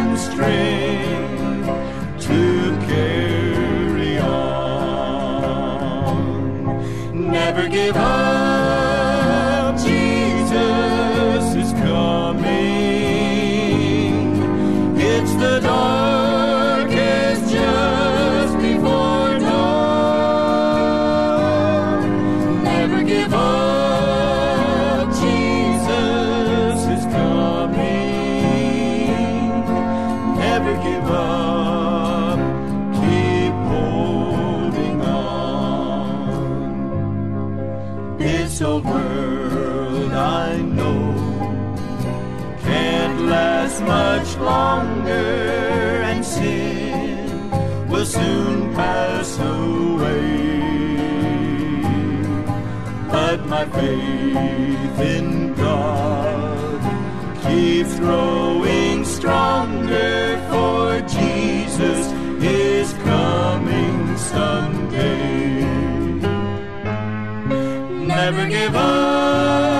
And My faith in God keeps growing stronger, for Jesus is coming someday. Never give up,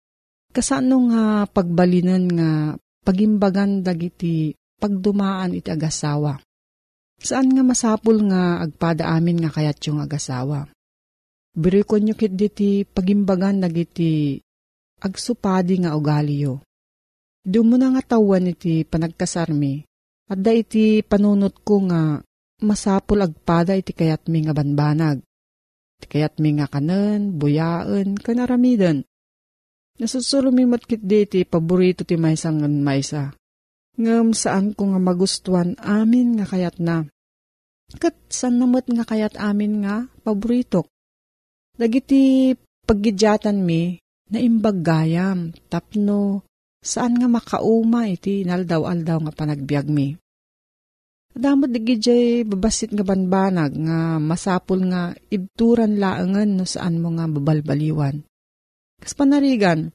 Kasano nga pagbalinan nga pagimbagan dagiti pagdumaan iti agasawa. Saan nga masapul nga agpada amin nga kayat yung agasawa? Birikon nyo kit diti pagimbagan dagiti agsupadi nga ugali Doon mo na nga tawan iti panagkasarmi, at da iti panunot ko nga masapul agpada iti kayat mi nga banbanag. Iti kayat mi nga kanen, buyaan, kanaramidan. Nasusulumimot kit di iti paborito ti maysa ngan maysa. Ngam saan ko nga magustuhan amin nga kayat na. Kat san namot nga kayat amin nga paborito. Dagiti paggidyatan mi, na imbaggayam, tapno, saan nga makauma iti naldaw-aldaw nga panagbiag mi. Adamot digi jay babasit nga banbanag nga masapul nga ibturan laangan no saan mo nga babalbaliwan. Kas panarigan,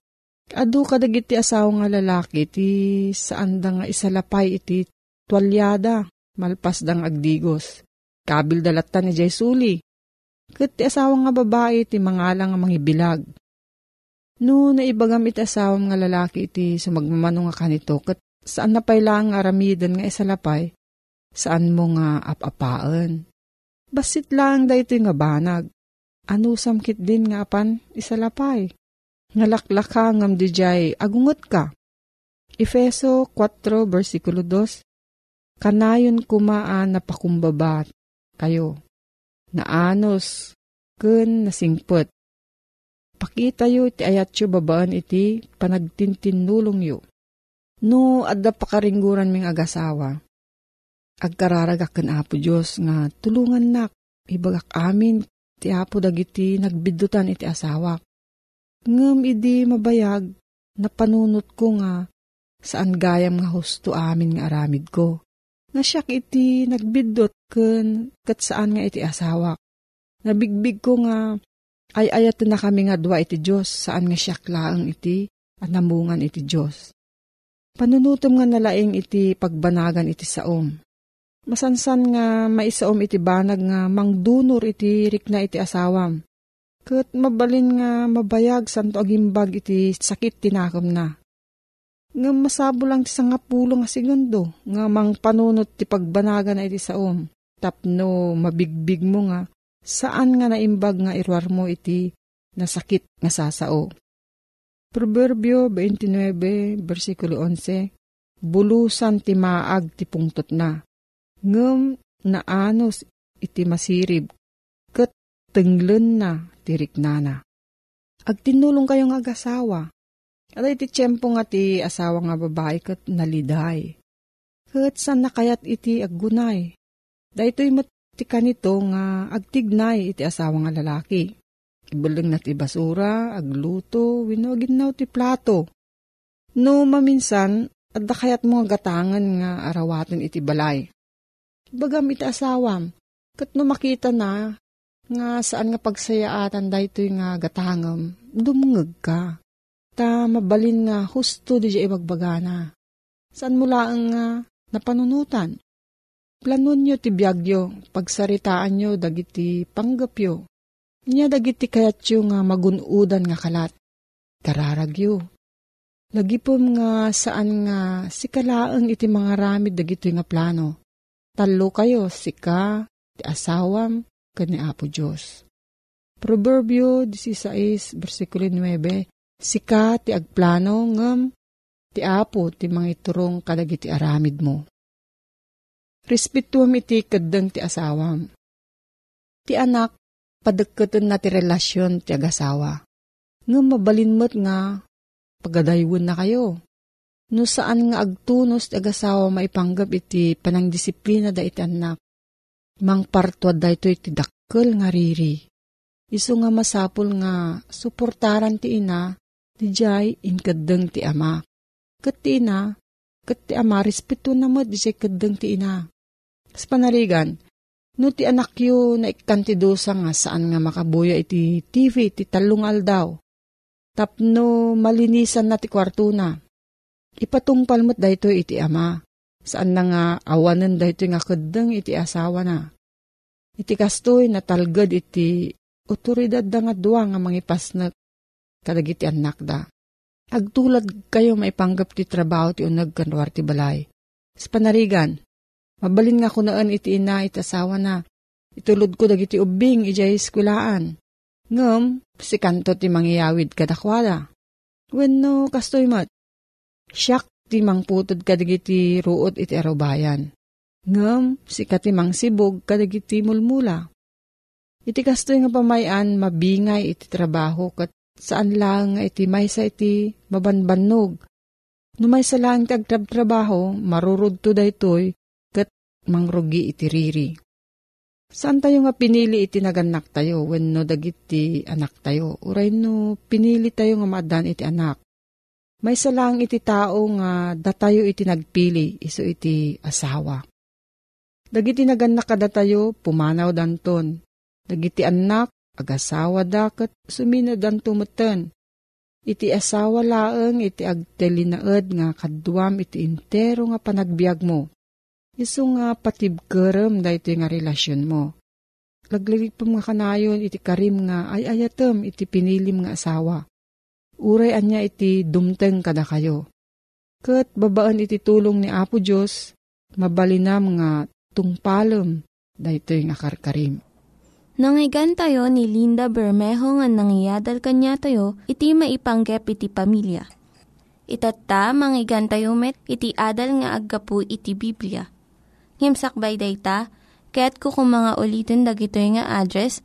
adu ka dagiti asawa nga lalaki ti saan da nga isalapay iti tuwalyada malpas dang agdigos. Kabil dalatan ni Jay Suli. Kat ti asawa nga babae ti mangalang nga mangibilag. No, naibagam iti asawam nga lalaki iti sumagmamano nga kanito, kat saan na pailang aramidan nga isalapay, saan mo nga apapaan. Basit lang da ito nga banag. Ano samkit din nga apan isalapay. Ngalaklaka ngam di jay agungot ka. Efeso 4 versikulo 2 Kanayon kumaan na pakumbabat kayo. Naanos ken nasingpet Pakita yu iti ayat yu babaan iti panagtintinulong yu. No, adda pakaringguran ming agasawa. Agkararagak kan Apo Diyos nga tulungan nak, ibagak amin ti Apo dagiti nagbidutan iti asawak. Ngem idi mabayag, napanunot ko nga saan gayam nga husto amin nga aramid ko. Nga siyak iti nagbidot ken kat saan nga iti asawak. Nabigbig ko nga ay ayat na kami nga dua iti Diyos saan nga siya klaang iti at namungan iti Diyos. Panunutom nga nalaing iti pagbanagan iti saom. Masansan nga maisaom iti banag nga mangdunor iti rikna iti asawam. Kat mabalin nga mabayag santo agimbag iti sakit tinakam na. Nga masabo lang ti sangapulo nga segundo nga mang panunot ti pagbanagan na iti saom. Tapno mabigbig mo nga saan nga naimbag nga irwar mo iti nasakit nga sasao. Proverbio 29, versikulo 11, Bulusan ti maag ti pungtot na, ngem naanos iti masirib, tenglen na tirik nana. Agtinulong kayong agasawa, at iti tiyempo nga ti asawa nga babae ket naliday. Ket san nakayat iti aggunay. Dahito'y mat ti kanito nga agtignay iti asawa nga lalaki. Ibalang na ti basura, agluto, wino ginaw ti plato. No maminsan, adda kayat mga gatangan nga arawatin iti balay. Bagam iti asawam, kat no makita na, nga saan nga pagsayaatan daytoy nga gatangam, dumungag ka. Ta mabalin nga husto di ibagbagana. Saan mula ang nga napanunutan? Planon nyo ti biyagyo, pagsaritaan nyo dagiti panggapyo. Nya dagiti kayatyo nga magunudan nga kalat. Kararagyo. Lagi po nga saan nga sikalaang iti mga ramid dagito nga plano. Talo kayo, sika, ti asawam, kani Apo Diyos. Proverbio 16, versikulo 9, Sika ti agplano ngem ti Apo ti mga iturong kadagiti aramid mo. Respetuam iti kadang ti asawam. Ti anak, padagkatan na ti relasyon ti agasawa. Nga mabalinmat nga, pagadaywon na kayo. No saan nga agtunos ti agasawa maipanggap iti panangdisiplina da iti anak. Mang partuad da ito iti dakkel nga riri. Iso nga masapul nga suportaran ti ina, ti jay inkadeng ti ama. Kat ti ina, kat ti ama, respeto na mo di kadeng ti ina. Sa panarigan, no ti anak yu na ikantidosa nga saan nga makabuya iti TV, ti talungal daw. Tapno malinisan na ti kwarto na. Ipatungpal mo't dayto iti ama. Saan na nga awanan dahito nga kadang iti asawa na. Iti kastoy na talgad iti otoridad da nga duwa nga mangipas na kadagiti anak da. Agtulad kayo maipanggap ti trabaho ti unag kanwar ti balay. Sa panarigan, mabalin nga kunaan iti ina iti asawa na. Itulod ko dagiti ubing ijay eskulaan. Ngam, si kanto ti mangyayawid kadakwada. Wenno kastoy mat. Siyak ti mangputod kadagiti ruot iti arubayan. Ngam, si katimang sibog kadagiti mulmula. Iti kastoy nga pamayan mabingay iti trabaho kat saan lang iti maysa iti mabanbanog. No maysa lang ti agtrab-trabaho, marurod to daytoy kat mangrugi iti riri. Saan tayo nga pinili iti naganak tayo when no dagiti anak tayo? Uray no pinili tayo nga madan iti anak. May lang iti tao nga datayo iti nagpili iso iti asawa. Dagiti naganak kada tayo, pumanaw danton. Dagiti anak, agasawa dakat, sumina danto meten. Iti asawa laeng iti agtelinaed nga kadduam iti intero nga panagbiag mo. Iso nga patibkerem da iti nga relasyon mo. Lagligig pa mga kanayon iti karim nga ay ayatem iti pinilim nga asawa. Uray anya iti dumteng kada kayo. Kat babaan iti tulong ni Apo Diyos, mabalinam nga tungpalem daytoy nga karkarim. Nangyigan tayo ni Linda Bermejo nga nangyadal kanya tayo, iti maipanggep iti pamilya. Itatta, manggigan tayo met, iti adal nga aggapu iti Biblia. Ngimsakbay dayta, kaya't kukum mga ulitin dagito nga address,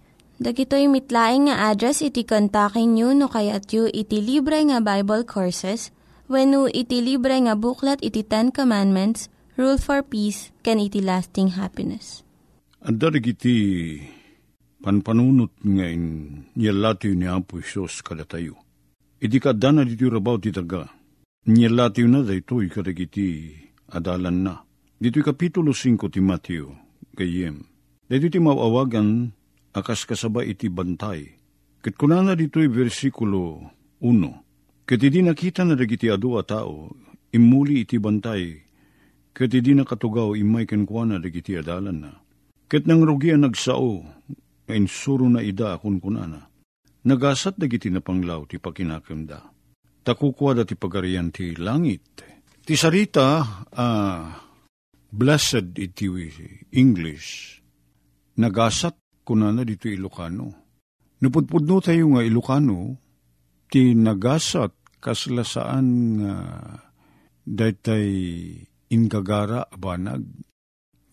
Dagitoy mitlaing nga address iti kontakin nyo no kayat yu iti libre nga Bible Courses when iti libre nga buklat iti Ten Commandments Rule for Peace, can iti lasting happiness. Anda iti panpanunot ngayon niyalatiw ni Apo Isos kada tayo. Iti kadana dito rabaw ti taga. Niyalatiw na daytoy kadagiti adalan na. Dito kapitulo 5 ti Mateo, kayem. Dito ti mawawagan akas kasaba iti bantay. Kat kunana dito'y versikulo 1. Kat di nakita na dagiti adu a tao, imuli iti bantay ket di nakatugaw imay kenkwana dagiti adalan na. Ket nang rugian nagsao, insuro na ida akun kunana. Nagasat dagiti na panglaw ti pakinakemda. Takukwa da ti pagarian ti langit. Ti sarita, uh, blessed iti English, nagasat kunana dito Ilocano. Napudpudno tayo nga Ilocano, ti nagasat kaslasaan nga uh, daytay ingagara abanag,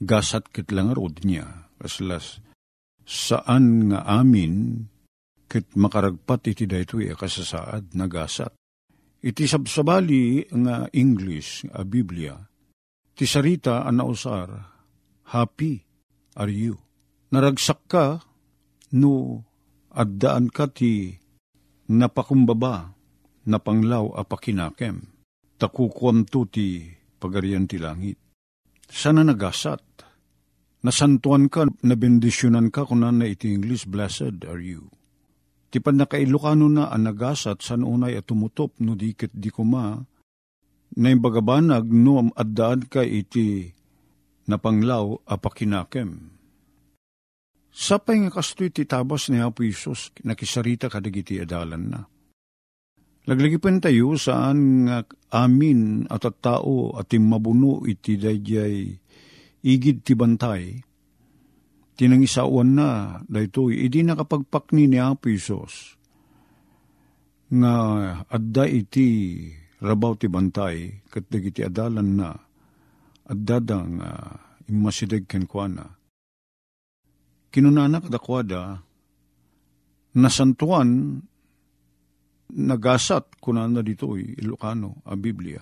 gasat kit lang rod niya, kaslas saan nga amin kit makaragpat iti daytoy kasasaad na gasat. Iti sabsabali nga English, a Biblia, ti sarita ang nausar, happy are you. Naragsak ka, no addaan ka ti napakumbaba, napanglaw a pakinakem. Takukwam to ti pagarian ti langit. Sana nagasat. Nasantuan ka, nabendisyonan ka kung na iti English, blessed are you. Ti pan nakailokano na ang nagasat san unay at tumutop no dikit di kuma, na yung bagabanag no addaan ka iti napanglaw apakinakem. Sapay nga kastoy ti tabas ni Apo Isos, nakisarita kadagiti adalan na Laglagi tayo saan nga amin at at tao at mabuno iti dayjay igid ti bantay. Tinangisawan na daytoy idi nakapagpakni ni Apo Isos nga adda iti rabaw ti bantay kat dagiti adalan na adda nga uh, immasideg ken kuana. Kinunanak dakwada nasantuan nagasat kunan na dito Ilocano a Biblia.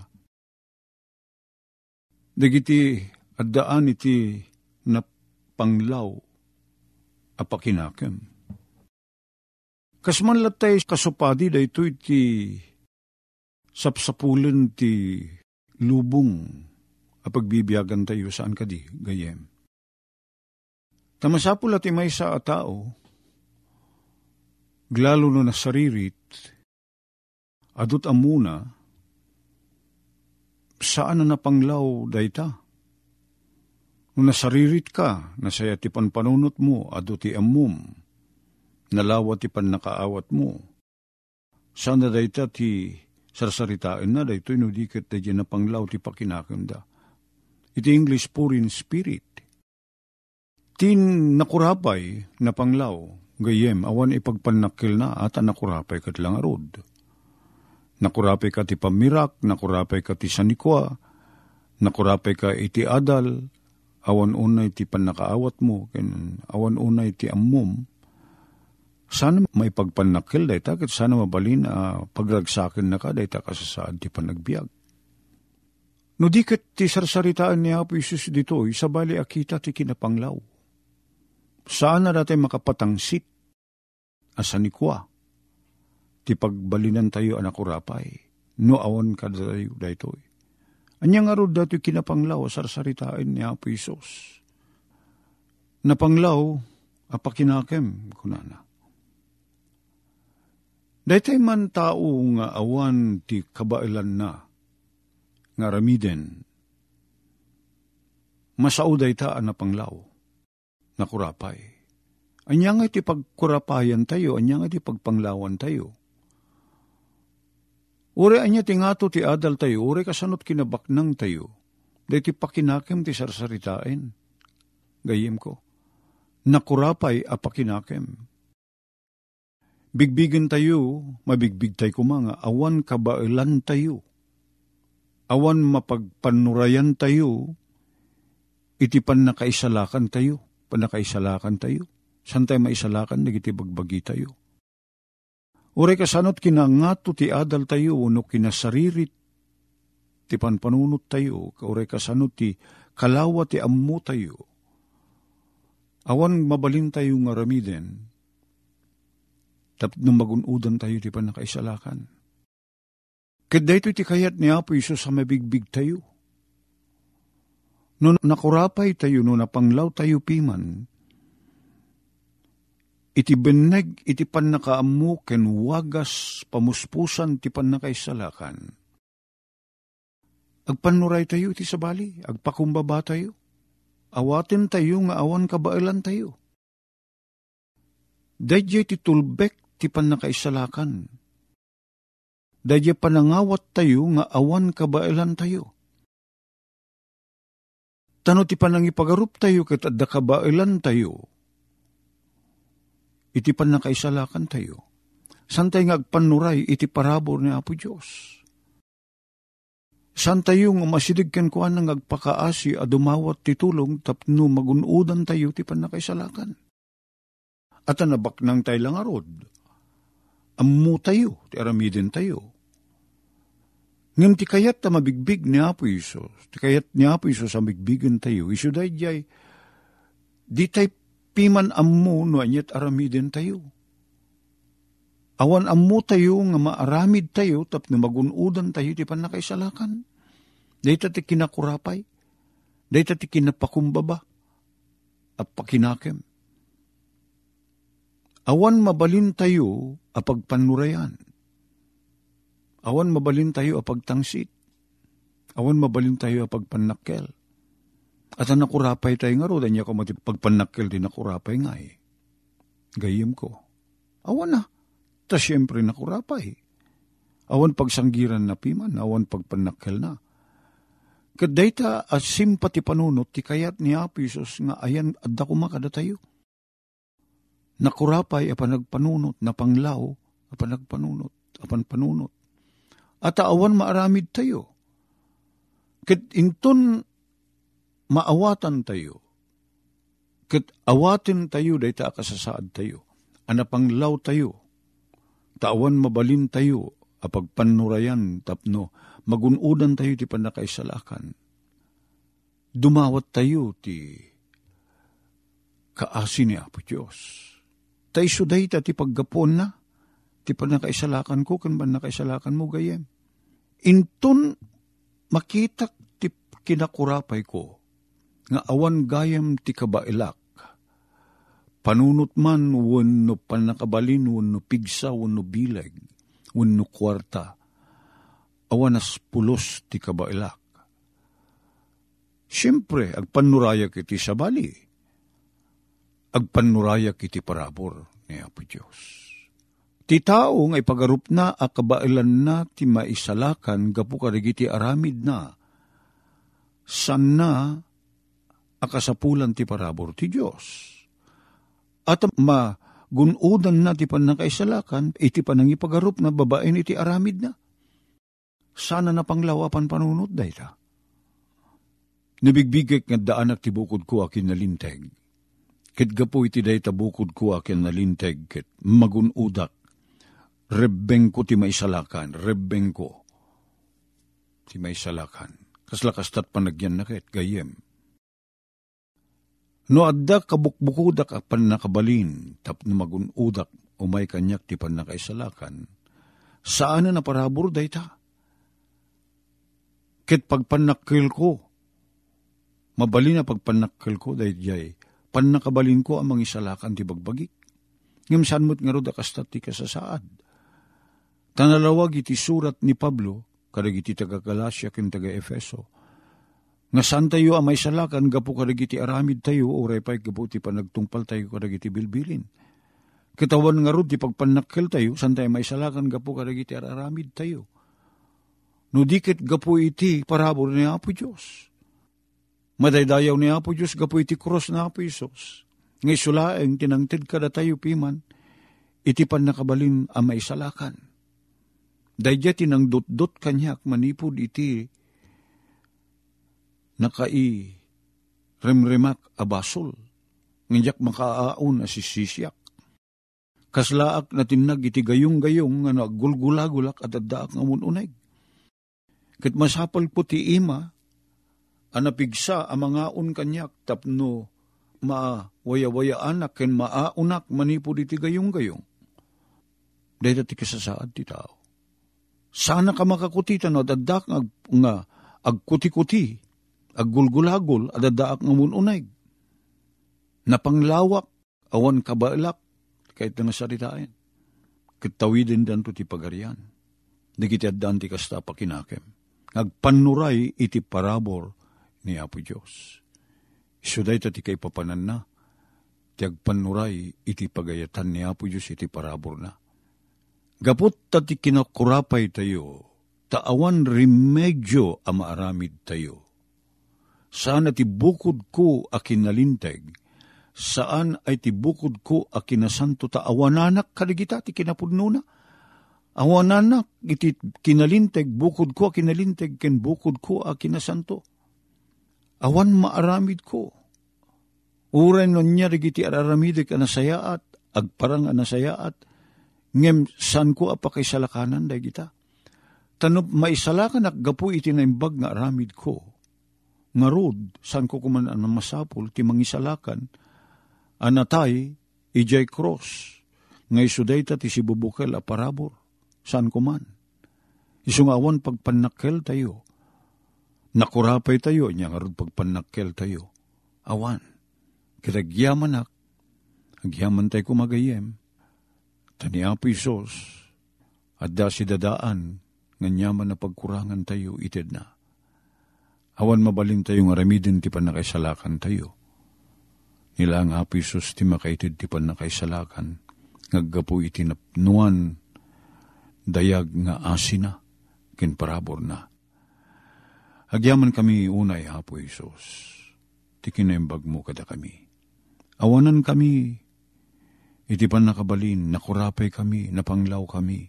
Dagiti addaan iti na panglaw apakinakem. Kasman latay kasupadi da ito iti sapsapulen ti lubong a pagbibiyagan tayo saan kadi gayem. Tamasapul at imay sa tao, glalo no na saririt, adot amuna, saan na napanglaw dayta? No nasaririt ka, nasaya ti panpanunot mo, adot ti amum, nalawa ti pan nakaawat mo. Sana dayta ti sarsaritain na dayto da na panglaw ti pakinakam da. Iti English purin spirit. Tin nakurapay na panglaw, gayem awan ipagpanakil na ata nakurapay kat lang arod. Nakurapay ka ti pamirak, nakurapay ka ti sanikwa, nakurapay ka iti adal, awan unay ti panakaawat mo, ken awan unay ti ammom, sana may pagpanakil dayta ket sana mabalin uh, pagragsakin na ka dayta kasasaad ti panagbiag. No di ket ti sarsaritaan ni Apo Isus dito, isabali akita ti kinapanglaw. Saan na dati makapatangsit asanikwa ti pagbalinan tayo anak urapay, no awan ka tayo daytoy. Anyang arod dati kinapanglaw sarsaritaan ni Apo Isus. Napanglaw, apakinakem kunana Daytay man tao nga awan ti kabailan na, nga ramiden, masao dayta na panglaw, na kurapay. Anya nga ti pagkurapayan tayo, anya nga ti pagpanglawan tayo. Ure anya ti ngato ti adal tayo, ure kasanot kinabaknang tayo, day ti pakinakem ti sarsaritain. Gayim ko, nakurapay a pakinakem Bigbigan tayo, mabigbig tayo kumanga, awan kabailan tayo. Awan mapagpanurayan tayo, iti pan nakaisalakan tayo, pan nakaisalakan tayo. San tayo maisalakan, nagiti bagbagi tayo. Ure kasanot kinangato ti adal tayo, no kinasaririt, ti panpanunot tayo, ure kasanot ti kalawa ti ammo tayo. Awan mabalin tayo nga ramiden, tapno magunudan tayo di pa nakaisalakan. Kada ito ti kayat ni Apo Isos sa mabigbig tayo. No nakurapay tayo, no napanglaw tayo piman, iti beneg iti pan ken wagas pamuspusan ti pan nakaisalakan. Agpanuray tayo iti sabali, agpakumbaba tayo. Awatin tayo nga awan kabailan tayo. Dadya ti tulbek ti panakaisalakan. Dadya panangawat tayo nga awan kabailan tayo. Tano ti panangipagarup tayo ket adda kabailan tayo. Iti panakaisalakan tayo. Santay nga agpanuray iti parabor ni Apo Diyos. San tayo masidig ken kuan nga agpakaasi a dumawat ti tulong tapno magunudan tayo ti panakaisalakan. At anabak nang tayo lang arod ammo tayo, ti aramidin tayo. Ngem ti kayat ta mabigbig ni Apo Isos, ti kayat ni Apo Isos sa mabigbigan tayo, iso day jay, di tay piman ammo no anyat aramidin tayo. Awan ammo tayo nga maaramid tayo tap na magunudan tayo ti panakaisalakan. Dahita ti kinakurapay, dahita ti kinapakumbaba, at pakinakem Awan mabalin tayo apag panurayan. Awan mabalin tayo apag tangsit. Awan mabalin tayo apag panakkel. At ang nakurapay tayo nga ro, niya ko mati pagpanakkel din nakurapay nga eh. Gayim ko. Awan na. Ta siyempre nakurapay. Awan pagsanggiran na piman, awan pagpanakkel na. Kadayta at simpati panunot, ti kayat ni Apisos nga ayan adda kumakada tayo nakurapay apan nagpanunot, napanglaw apan nagpanunot, apan panunot. At awan maaramid tayo. Kat inton maawatan tayo, kat awatin tayo, day ta kasasaad tayo, anapanglaw tayo, taawan mabalin tayo, apag panurayan tapno, magunudan tayo ti panakaisalakan. Dumawat tayo ti kaasi ni Apo Diyos. Ta iso day ta ti paggapon na, ti pa nakaisalakan ko, kan ba nakaisalakan mo gayem. Inton makitak ti kinakurapay ko, nga awan gayam ti kabailak, panunot man wano panakabalin, wano pigsa, wano bileg, wano kwarta, awanas pulos ti kabailak. Siyempre, agpanurayak iti sabali. Agpanurayak iti parabor ni Apo Diyos. Ti tao nga ipagarup na akabailan na ti maisalakan gapu karigiti aramid na san akasapulan ti parabor ti Diyos. At magunudan na ti panakaisalakan iti panangipagarup na babaen iti aramid na. Sana na panglawapan panunod dayta. Nabigbigek nga daanak ti bukod ko akin nalinteg. Ket gapo iti dayta bukod ko akin nalinteg ket magunudak. Rebeng ko ti maisalakan, rebeng ko ti maisalakan. Kaslakas tat panagyan na ket gayem. No adda kabukbukudak a pan nakabalin, tap na magunudak umay kanyak ti pan nakaisalakan, saan na parabor dayta? Ket pagpanakil ko, mabali na pagpanakil ko dayjay, pan nakabalin ko ang mga isalakan ti bagbagik. Ngam saan mo't nga ro kastat ti kasasaad. Tanalawag iti surat ni Pablo, kadag iti taga Galasya ken taga Efeso, nga saan tayo amay salakan, gapo kadag iti aramid tayo, o repay gapo ti panagtungpal tayo kadag iti bilbilin. Kitawan nga ro, ti pagpanakil tayo, saan tayo may salakan, gapo kadag iti aramid tayo. No dikit gapo iti parabor ni Apo Diyos. Madaydayaw ni Apo Diyos, gapo iti cross na Apo Isos. Ngay sulaeng tinangtid kada tayo piman, iti pan nakabalin ang maisalakan. Dayja tinang dot-dot kanyak manipod iti nakai remremak abasol. Ngajak makaaon asisisyak. Kaslaak na tinag iti gayong-gayong nga naggulgulagulak at addaak nga ununay. Kat masapal po ti ima, anapigsa ang mga un kanyak tapno ma-waya-waya anak ken maaunak manipod iti gayong-gayong. Dahil ti kasasaad ti tao. Sana ka makakutitan no, dadak nga, nga agkuti-kuti, aggulgulagol, adadaak nga mununay. Napanglawak, awan kabalak, kahit nga saritain. Kitawidin dan to ti pagarian. Nagitiaddan ti kasta pakinakem. Nagpanuray iti parabor ni Apo Diyos. Isuday ta ti kay papanan na. Ti agpanuray iti pagayatan ni Apo Diyos iti parabor na. Gapot ta ti kinakurapay tayo, taawan remedyo a maaramid tayo. Saan ti bukod ko a kinalinteg, saan ay ti bukod ko a kinasanto ta awananak kaligita ti kinapudno na. Awananak iti kinalinteg, bukod ko a kinalinteg, ken bukod ko a kinasanto. Awan maaramid ko. Uray no niya iti araramidik a nasayaat, agparang a nasayaat, ngem san ko apa kay day kita. Tanop maisalakan ak gapu iti naimbag nga aramid ko. Nga rod, san ko kuman ang masapul, ti mangisalakan, anatay, ijay cross, nga isuday ta ti sibubukel a parabor, san ko man. Isungawan pagpanakkel tayo, nakurapay tayo, niya nga pagpanakkel tayo, awan, kitagyaman ak, agyaman tayo kumagayem, Tani Apo Isos, at da si dadaan, nganyaman na pagkurangan tayo, ited na. Awan mabalin tayo nga ramidin ti panakaisalakan tayo. Nila ang Apo Isos ti makaitid ti panakaisalakan, ngaggapo iti napnuan, dayag nga asina, kin parabor na. Agyaman kami unay, Apo Isos, ti kinaimbag mo kada kami. Awanan kami, Iti pan nakabalin, nakurapay kami, napanglaw kami.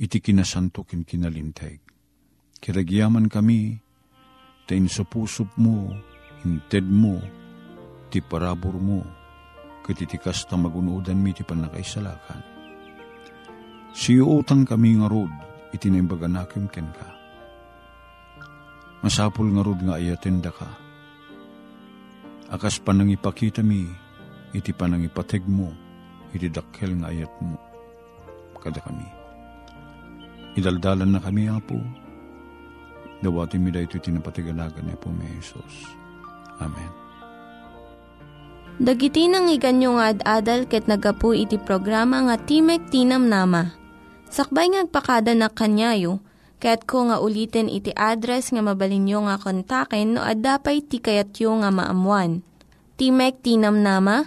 Iti kinasanto kin kinalinteg. Kiragyaman kami, tain sa mo, hinted mo, ti parabor mo, katitikas na magunodan mi ti panakaisalakan. Siyo utang kami nga rod, iti naimbaganakim ken ka. Masapul nga rod nga ayaten da ka. Akas panangipakita mi, iti panangipateg mo, iti dakkel nga ayat mo. Kada kami. Idaldalan na kami, Apo. Dawati mi da ito tinapatigalagan niya po may Jesus. Amen. Dagiti nang iganyo nga ad-adal ket nagapu iti programa nga Timek Tinam Nama. Sakbay ngagpakada na kanyayo, ket ko nga ulitin iti address nga mabalinyo nga kontaken no ad-dapay tikayatyo nga maamuan. Timek Tinam Nama,